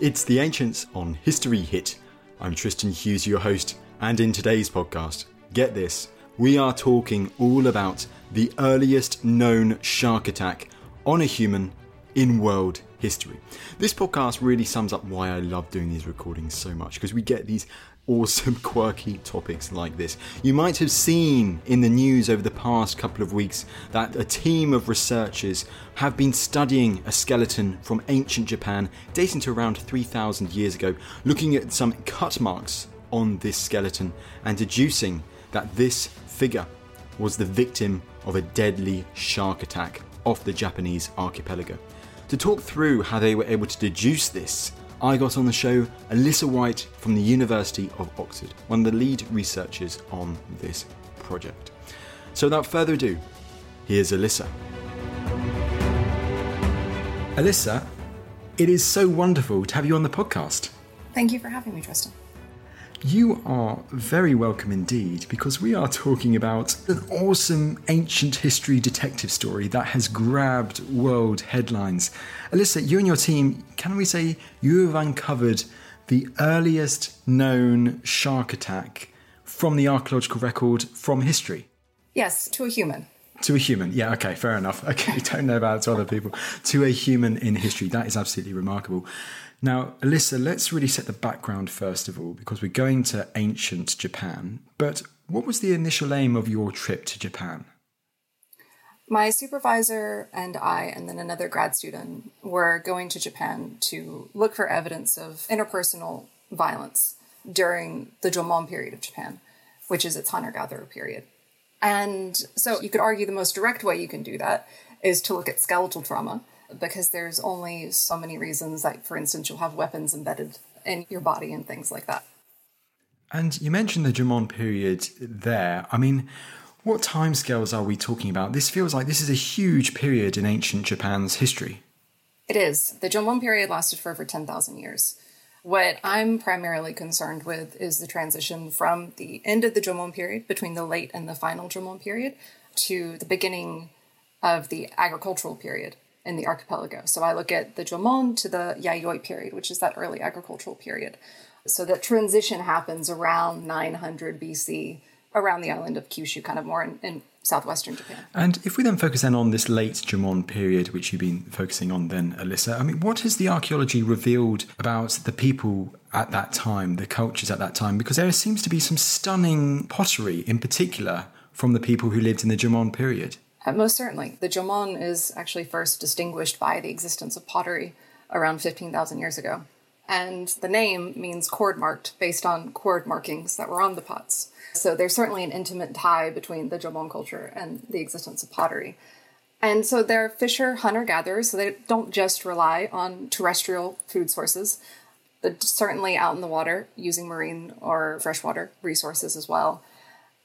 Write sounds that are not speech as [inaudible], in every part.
It's The Ancients on History Hit. I'm Tristan Hughes, your host, and in today's podcast, get this, we are talking all about the earliest known shark attack on a human in world history. This podcast really sums up why I love doing these recordings so much because we get these awesome, [laughs] quirky topics like this. You might have seen in the news over the past couple of weeks that a team of researchers have been studying a skeleton from ancient Japan dating to around 3000 years ago, looking at some cut marks on this skeleton and deducing that this figure was the victim of a deadly shark attack off the Japanese archipelago. To talk through how they were able to deduce this, I got on the show Alyssa White from the University of Oxford, one of the lead researchers on this project. So without further ado, here's Alyssa. Alyssa, it is so wonderful to have you on the podcast. Thank you for having me, Tristan. You are very welcome indeed because we are talking about an awesome ancient history detective story that has grabbed world headlines. Alyssa, you and your team, can we say you have uncovered the earliest known shark attack from the archaeological record from history? Yes, to a human. To a human, yeah, okay, fair enough. [laughs] Okay, don't know about to other people. To a human in history, that is absolutely remarkable. Now, Alyssa, let's really set the background first of all, because we're going to ancient Japan. But what was the initial aim of your trip to Japan? My supervisor and I, and then another grad student, were going to Japan to look for evidence of interpersonal violence during the Jomon period of Japan, which is its hunter gatherer period. And so you could argue the most direct way you can do that is to look at skeletal trauma because there's only so many reasons like for instance you'll have weapons embedded in your body and things like that. And you mentioned the Jomon period there. I mean what timescales are we talking about? This feels like this is a huge period in ancient japan's history. It is. The Jomon period lasted for over 10,000 years what I'm primarily concerned with is the transition from the end of the Jomon period, between the late and the final Jomon period, to the beginning of the agricultural period in the archipelago. So I look at the Jomon to the Yayoi period, which is that early agricultural period. So that transition happens around 900 BC around the island of Kyushu, kind of more in, in southwestern Japan. And if we then focus then on this late Jomon period, which you've been focusing on then, Alyssa, I mean, what has the archaeology revealed about the people at that time, the cultures at that time? Because there seems to be some stunning pottery in particular from the people who lived in the Jomon period. Uh, most certainly. The Jomon is actually first distinguished by the existence of pottery around 15,000 years ago. And the name means cord marked based on cord markings that were on the pots. So there's certainly an intimate tie between the Jomon culture and the existence of pottery. And so they're fisher hunter gatherers, so they don't just rely on terrestrial food sources, but certainly out in the water using marine or freshwater resources as well.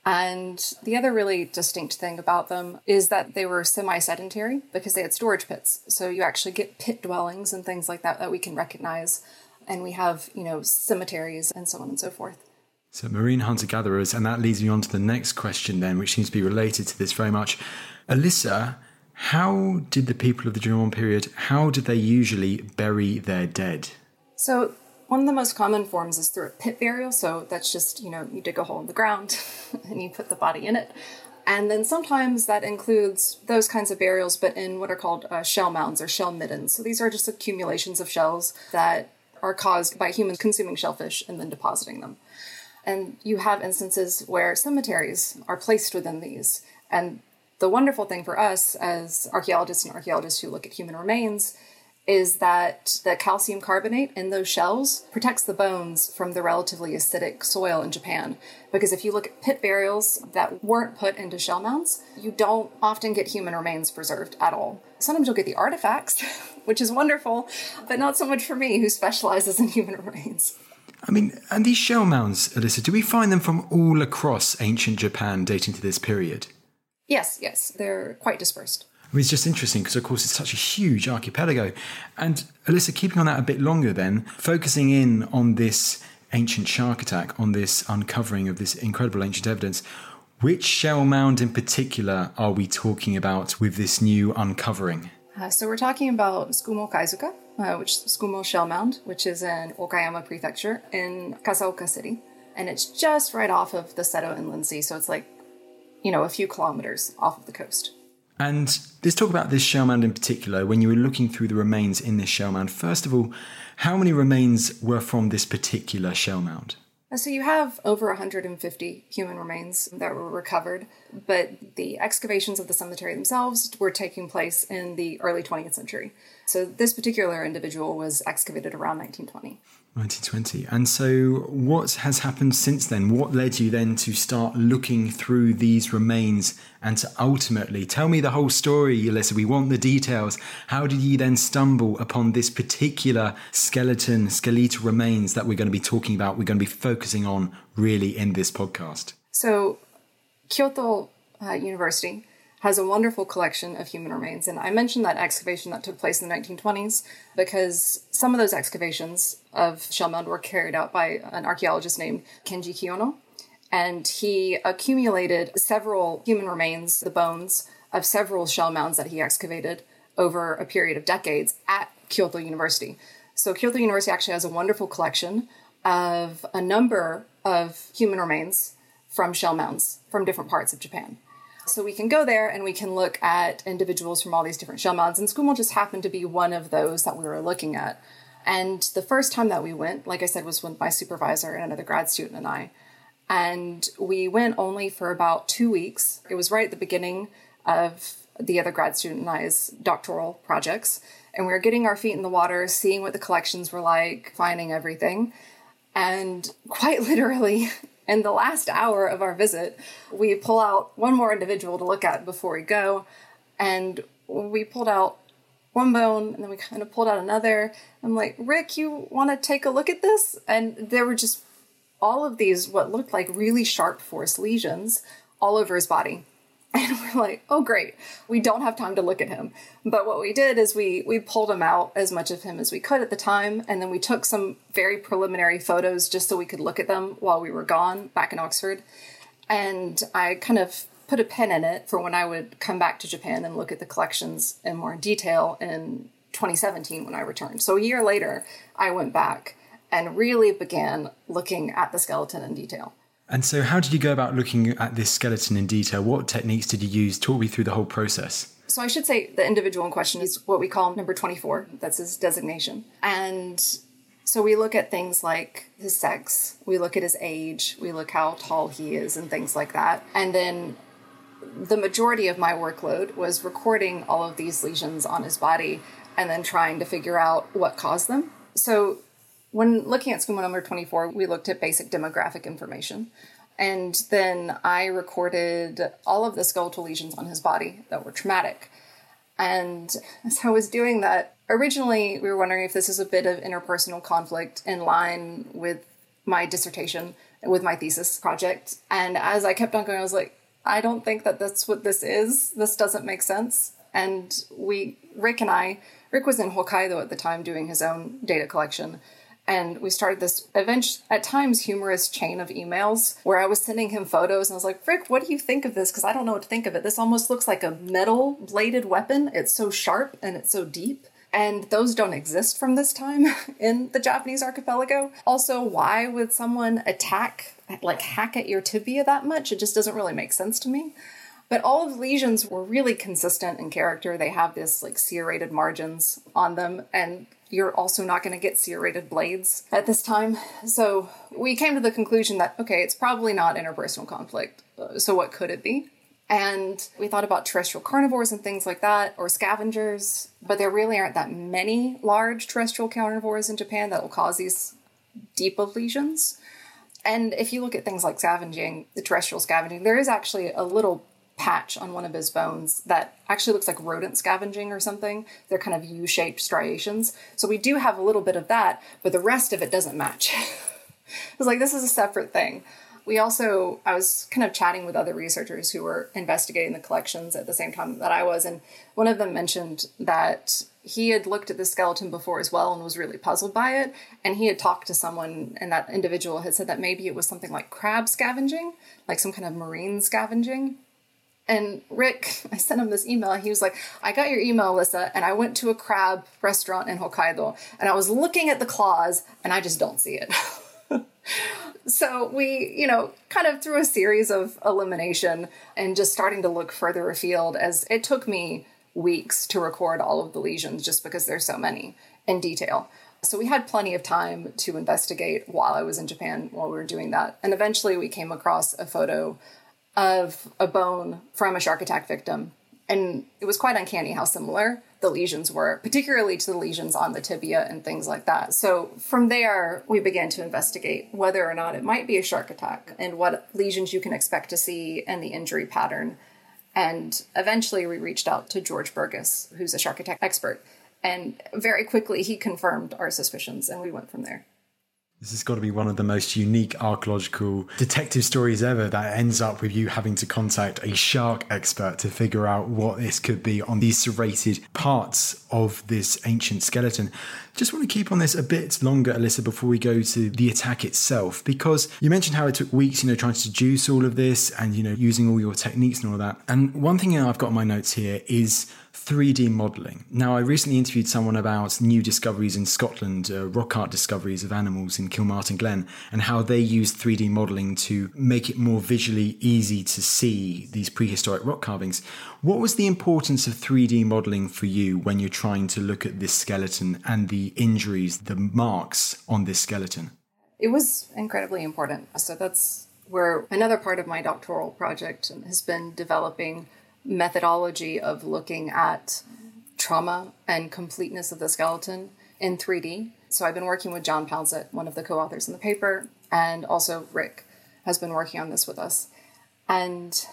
And the other really distinct thing about them is that they were semi sedentary because they had storage pits. So you actually get pit dwellings and things like that that we can recognize. And we have, you know, cemeteries and so on and so forth. So, marine hunter gatherers, and that leads me on to the next question, then, which seems to be related to this very much. Alyssa, how did the people of the Jomon period, how did they usually bury their dead? So, one of the most common forms is through a pit burial. So that's just, you know, you dig a hole in the ground [laughs] and you put the body in it. And then sometimes that includes those kinds of burials, but in what are called uh, shell mounds or shell middens. So these are just accumulations of shells that are caused by humans consuming shellfish and then depositing them. And you have instances where cemeteries are placed within these. And the wonderful thing for us as archaeologists and archaeologists who look at human remains is that the calcium carbonate in those shells protects the bones from the relatively acidic soil in Japan. Because if you look at pit burials that weren't put into shell mounds, you don't often get human remains preserved at all. Sometimes you'll get the artifacts, [laughs] which is wonderful, but not so much for me, who specializes in human [laughs] remains. I mean, and these shell mounds, Alyssa, do we find them from all across ancient Japan dating to this period? Yes, yes, they're quite dispersed. I mean, it's just interesting because, of course, it's such a huge archipelago. And Alyssa, keeping on that a bit longer, then, focusing in on this ancient shark attack, on this uncovering of this incredible ancient evidence, which shell mound in particular are we talking about with this new uncovering? Uh, so we're talking about Tsukumo Kaizuka, uh, which Tsukumo Shell Mound, which is in Okayama Prefecture in Kasaoka City. And it's just right off of the Seto Inland Sea, so it's like, you know, a few kilometers off of the coast. And let's talk about this shell mound in particular. When you were looking through the remains in this shell mound, first of all, how many remains were from this particular shell mound? Uh, so you have over 150 human remains that were recovered, but the excavations of the cemetery themselves were taking place in the early 20th century. So this particular individual was excavated around 1920. 1920. And so, what has happened since then? What led you then to start looking through these remains and to ultimately tell me the whole story, Alyssa? We want the details. How did you then stumble upon this particular skeleton, skeletal remains that we're going to be talking about? We're going to be focusing on really in this podcast. So, Kyoto uh, University has a wonderful collection of human remains. And I mentioned that excavation that took place in the 1920s because some of those excavations of shell mound were carried out by an archaeologist named Kenji Kiyono. And he accumulated several human remains, the bones of several shell mounds that he excavated over a period of decades at Kyoto University. So, Kyoto University actually has a wonderful collection of a number of human remains from shell mounds from different parts of Japan. So we can go there and we can look at individuals from all these different shell mounds. And Tsukumo just happened to be one of those that we were looking at. And the first time that we went, like I said, was with my supervisor and another grad student and I. And we went only for about two weeks. It was right at the beginning of the other grad student and I's doctoral projects. And we were getting our feet in the water, seeing what the collections were like, finding everything. And quite [laughs] literally, in the last hour of our visit, we pull out one more individual to look at before we go. And we pulled out one bone and then we kind of pulled out another. I'm like, Rick, you want to take a look at this? And there were just all of these, what looked like really sharp force lesions all over his body. [laughs] And we're like, oh great, we don't have time to look at him. But what we did is we we pulled him out as much of him as we could at the time, and then we took some very preliminary photos just so we could look at them while we were gone back in Oxford. And I kind of put a pin in it for when I would come back to Japan and look at the collections in more detail in 2017 when I returned. So a year later, I went back and really began looking at the skeleton in detail. And so, how did you go about looking at this skeleton in detail? What techniques did you use? Talk me through the whole process. So, I should say the individual in question is what we call number 24. That's his designation. And so, we look at things like his sex, we look at his age, we look how tall he is, and things like that. And then the majority of my workload was recording all of these lesions on his body and then trying to figure out what caused them. So, when looking at Tsukumo number 24, we looked at basic demographic information. And then I recorded all of the skeletal lesions on his body that were traumatic. And as I was doing that, originally we were wondering if this is a bit of interpersonal conflict in line with my dissertation, with my thesis project. And as I kept on going, I was like, I don't think that that's what this is. This doesn't make sense. And we, Rick and I, Rick was in Hokkaido at the time doing his own data collection and we started this event at times humorous chain of emails where I was sending him photos and I was like, Rick, what do you think of this? Because I don't know what to think of it. This almost looks like a metal bladed weapon. It's so sharp and it's so deep. And those don't exist from this time [laughs] in the Japanese archipelago. Also, why would someone attack, like hack at your tibia that much? It just doesn't really make sense to me. But all of the lesions were really consistent in character. They have this like serrated margins on them, and you're also not going to get serrated blades at this time. So we came to the conclusion that, okay, it's probably not interpersonal conflict. Uh, so what could it be? And we thought about terrestrial carnivores and things like that, or scavengers, but there really aren't that many large terrestrial carnivores in Japan that will cause these deep of lesions. And if you look at things like scavenging, the terrestrial scavenging, there is actually a little patch on one of his bones that actually looks like rodent scavenging or something. They're kind of U shaped striations. So we do have a little bit of that, but the rest of it doesn't match. [laughs] I was like, this is a separate thing. We also, I was kind of chatting with other researchers who were investigating the collections at the same time that I was, and one of them mentioned that he had looked at the skeleton before as well and was really puzzled by it. And he had talked to someone, and that individual had said that maybe it was something like crab scavenging, like some kind of marine scavenging. And Rick, [laughs] I sent him this email. He was like, I got your email, Alyssa, and I went to a crab restaurant in Hokkaido, and I was looking at the claws, and I just don't see it. [laughs] so we, you know, kind of through a series of elimination and just starting to look further afield as it took me weeks to record all of the lesions just because there's so many in detail. So we had plenty of time to investigate while I was in Japan while we were doing that. And eventually we came across a photo of a bone from a shark attack victim. And it was quite uncanny how similar the lesions were, particularly to the lesions on the tibia and things like that. So from there, we began to investigate whether or not it might be a shark attack and what lesions you can expect to see and the injury pattern. And eventually, we reached out to George Burgess, who's a shark attack expert. And very quickly, he confirmed our suspicions, and we went from there. This has got to be one of the most unique archaeological detective stories ever that ends up with you having to contact a shark expert to figure out what this could be on these serrated parts of this ancient skeleton. Just want to keep on this a bit longer, Alyssa, before we go to the attack itself, because you mentioned how it took weeks, you know, trying to deduce all of this and, you know, using all your techniques and all that. And one thing I've got in my notes here is 3D modelling. Now, I recently interviewed someone about new discoveries in Scotland, uh, rock art discoveries of animals in Kilmartin Glen, and how they use 3D modelling to make it more visually easy to see these prehistoric rock carvings. What was the importance of 3D modelling for you when you're trying to look at this skeleton and the injuries, the marks on this skeleton? It was incredibly important. So that's where another part of my doctoral project has been developing methodology of looking at trauma and completeness of the skeleton in 3D. So I've been working with John Pouncett, one of the co-authors in the paper, and also Rick has been working on this with us. And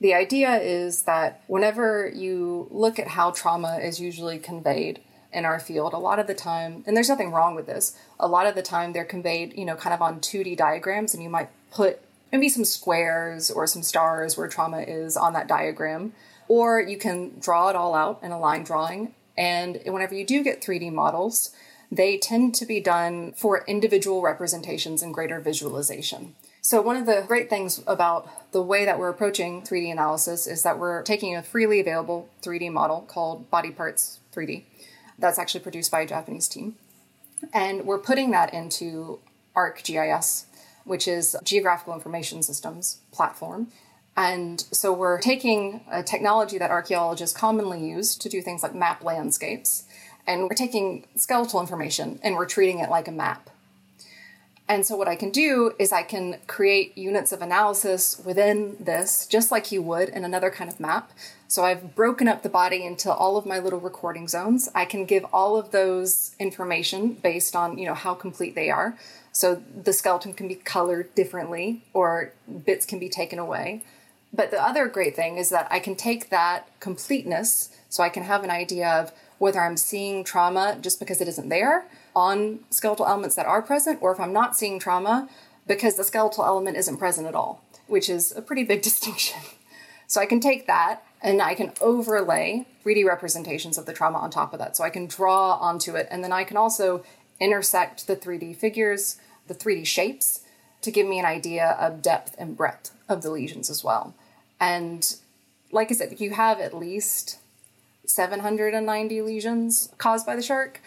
the idea is that whenever you look at how trauma is usually conveyed in our field, a lot of the time, and there's nothing wrong with this, a lot of the time they're conveyed, you know, kind of on 2D diagrams, and you might put maybe some squares or some stars where trauma is on that diagram. Or you can draw it all out in a line drawing. And whenever you do get 3D models, they tend to be done for individual representations and greater visualization. So, one of the great things about the way that we're approaching 3D analysis is that we're taking a freely available 3D model called Body Parts 3D that's actually produced by a Japanese team. And we're putting that into ArcGIS, which is Geographical Information Systems platform. And so we're taking a technology that archaeologists commonly use to do things like map landscapes, and we're taking skeletal information and we're treating it like a map. And so what I can do is I can create units of analysis within this, just like you would in another kind of map. So I've broken up the body into all of my little recording zones. I can give all of those information based on, you know, how complete they are. So the skeleton can be colored differently or bits can be taken away. But the other great thing is that I can take that completeness so I can have an idea of whether I'm seeing trauma just because it isn't there on skeletal elements that are present, or if I'm not seeing trauma because the skeletal element isn't present at all, which is a pretty big [laughs] distinction. So I can take that and I can overlay 3D representations of the trauma on top of that. So I can draw onto it, and then I can also intersect the 3D figures the 3D shapes to give me an idea of depth and breadth of the lesions as well. And like I said, you have at least 790 lesions caused by the shark.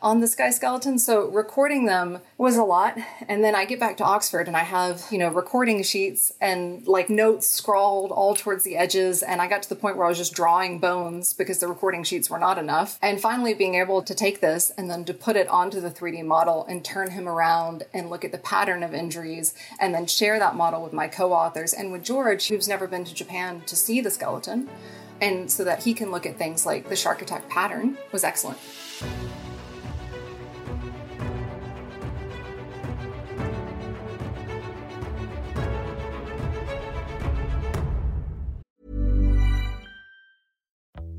On the sky skeleton. So recording them was a lot. And then I get back to Oxford and I have, you know, recording sheets and like notes scrawled all towards the edges. And I got to the point where I was just drawing bones because the recording sheets were not enough. And finally being able to take this and then to put it onto the 3D model and turn him around and look at the pattern of injuries and then share that model with my co-authors and with George, who's never been to Japan to see the skeleton. And so that he can look at things like the shark attack pattern was excellent.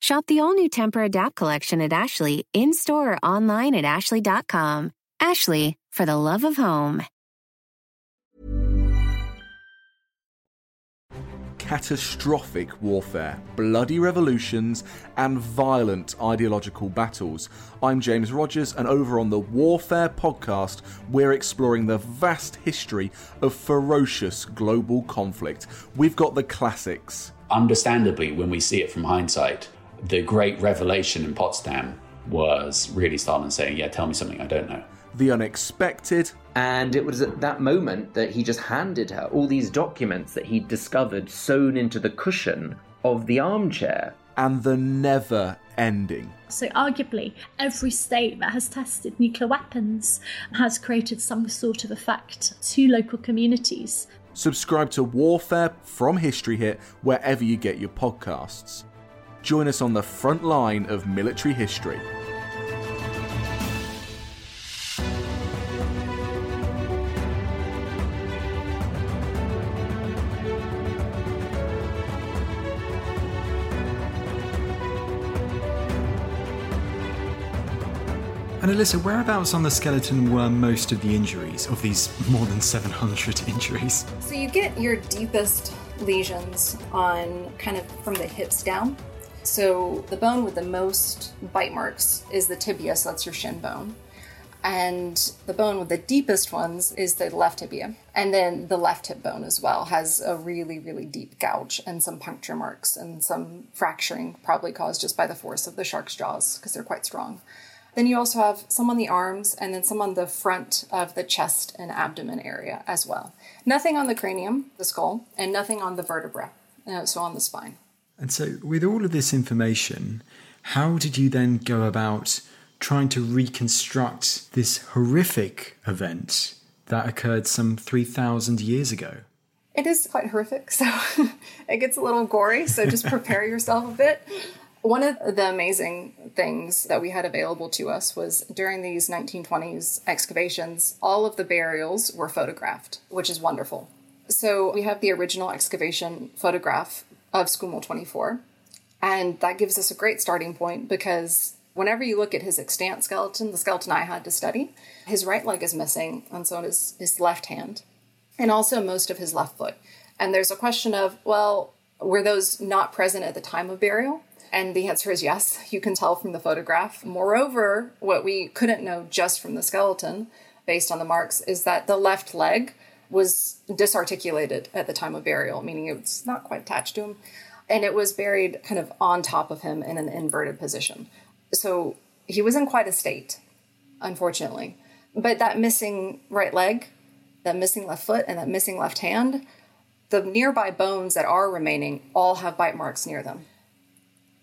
Shop the all new Tempur-Adapt collection at Ashley in store or online at ashley.com. Ashley, for the love of home. catastrophic warfare, bloody revolutions, and violent ideological battles. I'm James Rogers, and over on the Warfare podcast, we're exploring the vast history of ferocious global conflict. We've got the classics. Understandably, when we see it from hindsight, the great revelation in Potsdam was really Stalin saying, Yeah, tell me something I don't know. The unexpected, And it was at that moment that he just handed her all these documents that he'd discovered sewn into the cushion of the armchair. and the never ending. So, arguably, every state that has tested nuclear weapons has created some sort of effect to local communities. Subscribe to Warfare from History Hit wherever you get your podcasts. Join us on the front line of military history. And Alyssa, whereabouts on the skeleton were most of the injuries, of these more than 700 [laughs] injuries? So you get your deepest lesions on kind of from the hips down. So the bone with the most bite marks is the tibia, so that's your shin bone. And the bone with the deepest ones is the left tibia. And then the left hip bone as well has a really, really deep gouge and some puncture marks and some fracturing, probably caused just by the force of the shark's jaws because they're quite strong. Then you also have some on the arms and then some on the front of the chest and abdomen area as well. Nothing on the cranium, the skull, and nothing on the vertebra, uh, so on the spine. And so, with all of this information, how did you then go about trying to reconstruct this horrific event that occurred some 3,000 years ago? It is quite horrific, [laughs] so it gets a little gory, so just [laughs] prepare yourself a bit. One of the amazing things that we had available to us was during these 1920s excavations, all of the burials were photographed, which is wonderful. So we have the original excavation photograph of Tsukumo 24, and that gives us a great starting point because whenever you look at his extant skeleton, the skeleton I had to study, his right leg is missing, and so is his left hand, and also most of his left foot. And there's a question of, well, were those not present at the time of burial? And the answer is yes, you can tell from the photograph. Moreover, what we couldn't know just from the skeleton, based on the marks, is that the left leg was disarticulated at the time of burial, meaning it was not quite attached to him. And it was buried kind of on top of him in an inverted position. So he was in quite a state, unfortunately. But that missing right leg, that missing left foot, and that missing left hand, the nearby bones that are remaining all have bite marks near them.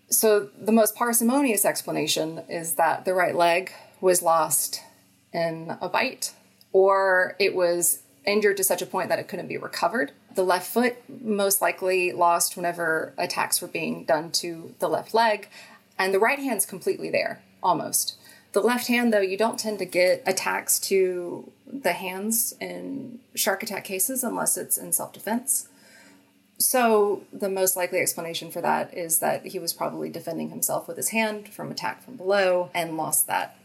So the most parsimonious explanation is that the right leg was lost in a bite, or it was injured to such a point that it couldn't be recovered. The left foot most likely lost whenever attacks were being done to the left leg, and the right hand's completely there, almost. The left hand, though, you don't tend to get attacks to the hands in shark attack cases unless it's in self defense. So, the most likely explanation for that is that he was probably defending himself with his hand from attack from below and lost that.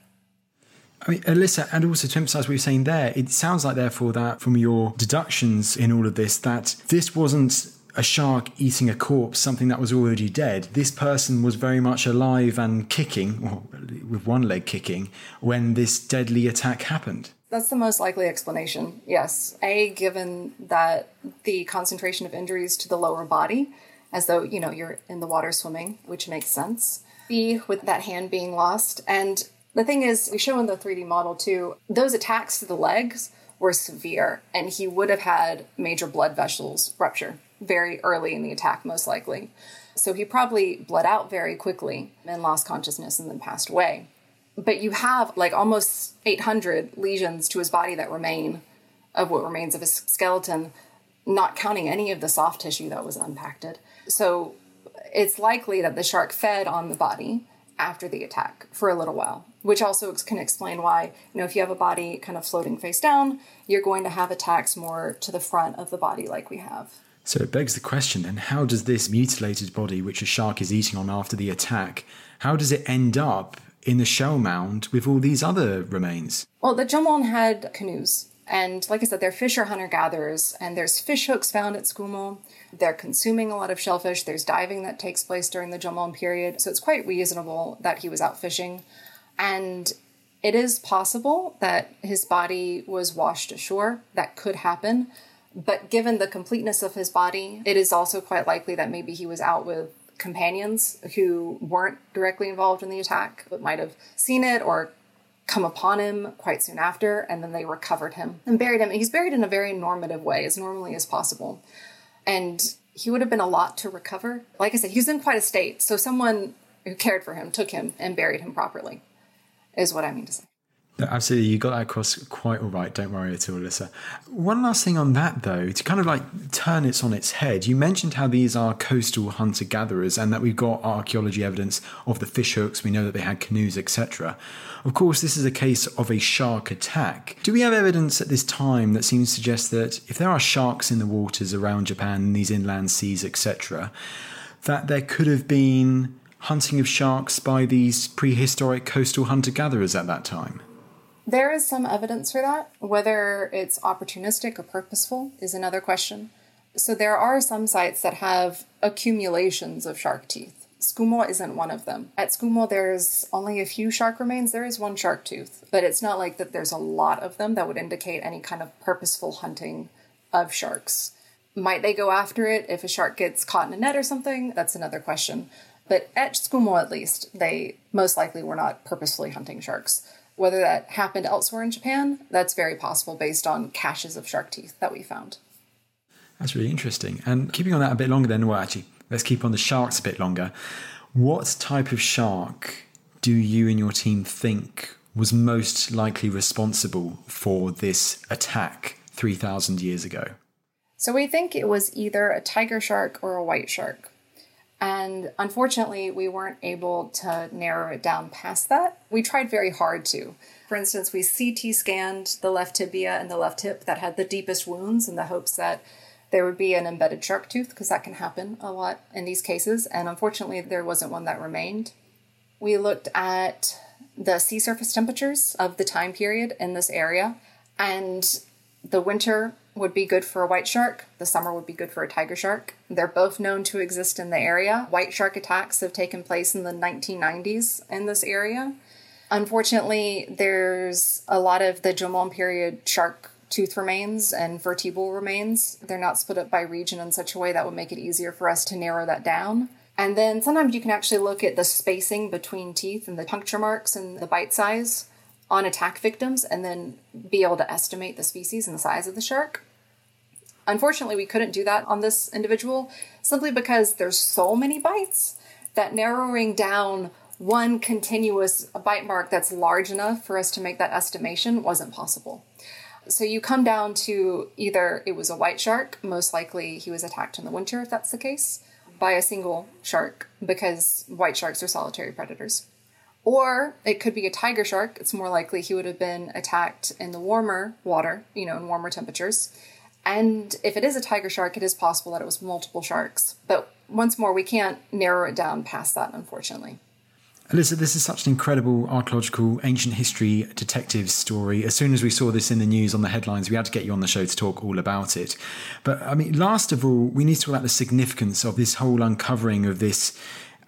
I mean, Alyssa, and also to emphasize what you're saying there, it sounds like, therefore, that from your deductions in all of this, that this wasn't a shark eating a corpse, something that was already dead. This person was very much alive and kicking, or with one leg kicking, when this deadly attack happened. That's the most likely explanation, yes. A, given that the concentration of injuries to the lower body, as though, you know, you're in the water swimming, which makes sense. B, with that hand being lost. And the thing is, we show in the 3D model too, those attacks to the legs were severe, and he would have had major blood vessels rupture very early in the attack, most likely. So he probably bled out very quickly and lost consciousness and then passed away. But you have like almost 800 lesions to his body that remain of what remains of his skeleton, not counting any of the soft tissue that was unpacked. So it's likely that the shark fed on the body after the attack for a little while, which also can explain why, you know, if you have a body kind of floating face down, you're going to have attacks more to the front of the body like we have. So it begs the question then how does this mutilated body, which a shark is eating on after the attack, how does it end up in the shell mound with all these other remains? Well, the Jomon had canoes. And like I said, they're fisher hunter gatherers, and there's fish hooks found at Tsukumo. They're consuming a lot of shellfish. There's diving that takes place during the Jomon period. So it's quite reasonable that he was out fishing. And it is possible that his body was washed ashore. That could happen. But given the completeness of his body, it is also quite likely that maybe he was out with companions who weren't directly involved in the attack, but might have seen it or come upon him quite soon after, and then they recovered him and buried him. He's buried in a very normative way, as normally as possible. And he would have been a lot to recover. Like I said, he's in quite a state, so someone who cared for him took him and buried him properly, is what I mean to say. Absolutely, you got that across quite all right. Don't worry at all, Alyssa. One last thing on that, though, to kind of like turn it on its head. You mentioned how these are coastal hunter gatherers, and that we've got archaeology evidence of the fish hooks. We know that they had canoes, etc. Of course, this is a case of a shark attack. Do we have evidence at this time that seems to suggest that if there are sharks in the waters around Japan, in these inland seas, etc., that there could have been hunting of sharks by these prehistoric coastal hunter gatherers at that time? There is some evidence for that. Whether it's opportunistic or purposeful is another question. So there are some sites that have accumulations of shark teeth. Tsukumo isn't one of them. At Tsukumo, there's only a few shark remains. There is one shark tooth, but it's not like that there's a lot of them that would indicate any kind of purposeful hunting of sharks. Might they go after it if a shark gets caught in a net or something? That's another question. But at Tsukumo, at least, they most likely were not purposefully hunting sharks. Whether that happened elsewhere in Japan, that's very possible based on caches of shark teeth that we found. That's really interesting. And keeping on that a bit longer, then, well, actually, let's keep on the sharks a bit longer. What type of shark do you and your team think was most likely responsible for this attack 3,000 years ago? So we think it was either a tiger shark or a white shark. And unfortunately, we weren't able to narrow it down past that. We tried very hard to. For instance, we CT scanned the left tibia and the left hip that had the deepest wounds in the hopes that there would be an embedded shark tooth, because that can happen a lot in these cases. And unfortunately, there wasn't one that remained. We looked at the sea surface temperatures of the time period in this area, and the winter would be good for a white shark. The summer would be good for a tiger shark. They're both known to exist in the area. White shark attacks have taken place in the 1990s in this area. Unfortunately, there's a lot of the Jomon period shark tooth remains and vertebral remains. They're not split up by region in such a way that would make it easier for us to narrow that down. And then sometimes you can actually look at the spacing between teeth and the puncture marks and the bite size on attack victims and then be able to estimate the species and the size of the shark. Unfortunately, we couldn't do that on this individual simply because there's so many bites that narrowing down one continuous bite mark that's large enough for us to make that estimation wasn't possible. So you come down to either it was a white shark, most likely he was attacked in the winter if that's the case, by a single shark because white sharks are solitary predators. Or it could be a tiger shark. It's more likely he would have been attacked in the warmer water, you know, in warmer temperatures. And if it is a tiger shark, it is possible that it was multiple sharks. But once more, we can't narrow it down past that, unfortunately. Alyssa, this is such an incredible archaeological ancient history detective story. As soon as we saw this in the news on the headlines, we had to get you on the show to talk all about it. But I mean, last of all, we need to talk about the significance of this whole uncovering of this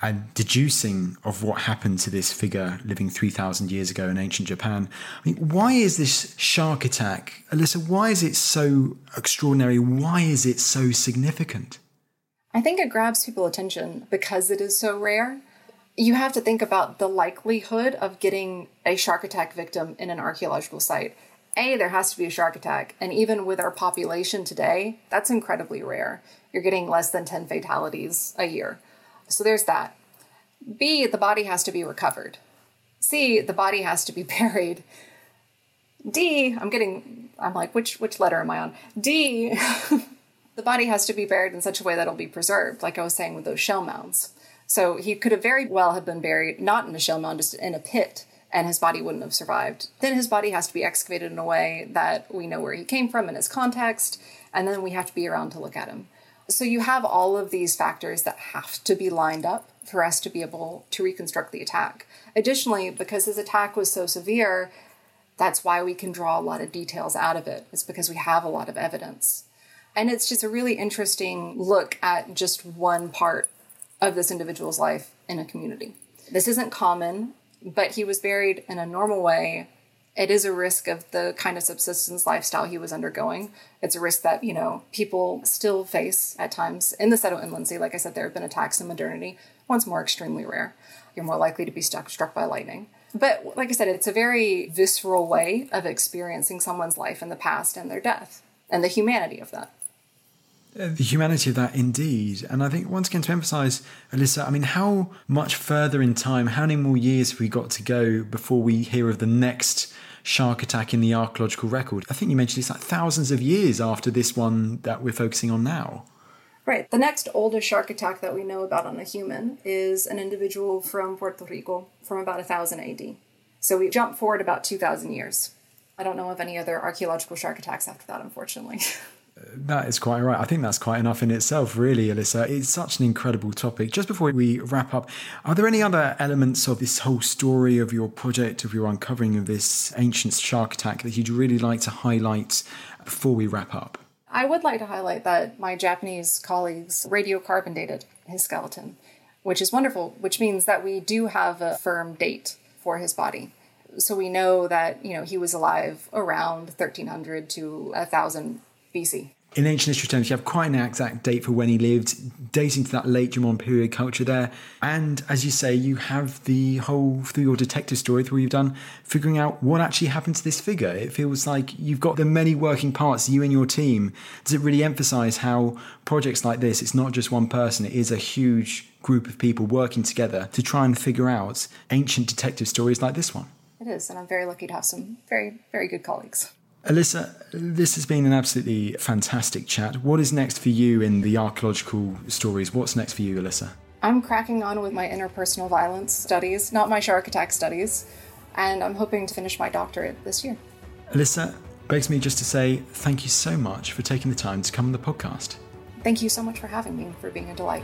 and deducing of what happened to this figure living 3,000 years ago in ancient Japan. I mean, why is this shark attack, Alyssa, why is it so extraordinary? Why is it so significant? I think it grabs people attention because it is so rare you have to think about the likelihood of getting a shark attack victim in an archaeological site. A, there has to be a shark attack. And even with our population today, that's incredibly rare. You're getting less than 10 fatalities a year. So there's that. B, the body has to be recovered. C, the body has to be [laughs] buried. D, I'm getting, I'm like, which, which letter am I on? D, [laughs] the body has to be buried in such a way that it'll be preserved, like I was saying with those shell mounds. So he could have very well have been buried not in a shell mound, just in a pit, and his body wouldn't have survived. Then his body has to be excavated in a way that we know where he came from in his context, and then we have to be around to look at him. So you have all of these factors that have to be lined up for us to be able to reconstruct the attack. Additionally, because his attack was so severe, that's why we can draw a lot of details out of it. It's because we have a lot of evidence. And it's just a really interesting look at just one part of this individual's life in a community. This isn't common, but he was buried in a normal way. It is a risk of the kind of subsistence lifestyle he was undergoing. It's a risk that, you know, people still face at times. In the Seto Inland Sea, like I said, there have been attacks in modernity. Once more, extremely rare. You're more likely to be struck, struck by lightning. But like I said, it's a very visceral way of experiencing someone's life in the past and their death and the humanity of that. Uh, the humanity of that, indeed. And I think, once again, to emphasize, Alyssa, I mean, how much further in time, how many more years have we got to go before we hear of the next shark attack in the archaeological record? I think you mentioned it's like thousands of years after this one that we're focusing on now. Right. The next oldest shark attack that we know about on a human is an individual from Puerto Rico from about 1000 AD. So we jump forward about 2000 years. I don't know of any other archaeological shark attacks after that, unfortunately. [laughs] That is quite right. I think that's quite enough in itself, really, Alyssa. It's such an incredible topic. Just before we wrap up, are there any other elements of this whole story of your project, of your uncovering of this ancient shark attack that you'd really like to highlight before we wrap up? I would like to highlight that my Japanese colleagues radiocarbon dated his skeleton, which is wonderful, which means that we do have a firm date for his body. So we know that, you know, he was alive around 1300 to 1000 BC. In ancient history terms, you have quite an exact date for when he lived, dating to that late Jomon period culture there. And as you say, you have the whole, through your detective story, through what you've done, figuring out what actually happened to this figure. It feels like you've got the many working parts, you and your team. Does it really emphasize how projects like this, it's not just one person, it is a huge group of people working together to try and figure out ancient detective stories like this one? It is, and I'm very lucky to have some very, very good colleagues. Alyssa, this has been an absolutely fantastic chat. What is next for you in the archaeological stories? What's next for you, Alyssa? I'm cracking on with my interpersonal violence studies, not my shark attack studies, and I'm hoping to finish my doctorate this year. Alyssa, begs me just to say thank you so much for taking the time to come on the podcast. Thank you so much for having me, for being a delight.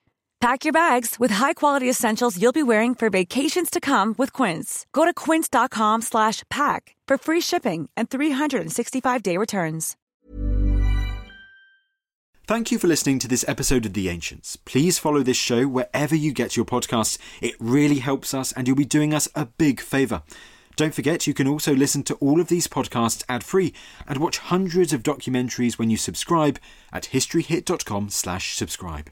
Pack your bags with high-quality essentials you'll be wearing for vacations to come with Quince. Go to quince.com slash pack for free shipping and 365-day returns. Thank you for listening to this episode of The Ancients. Please follow this show wherever you get your podcasts. It really helps us and you'll be doing us a big favour. Don't forget you can also listen to all of these podcasts ad-free and watch hundreds of documentaries when you subscribe at historyhit.com slash subscribe.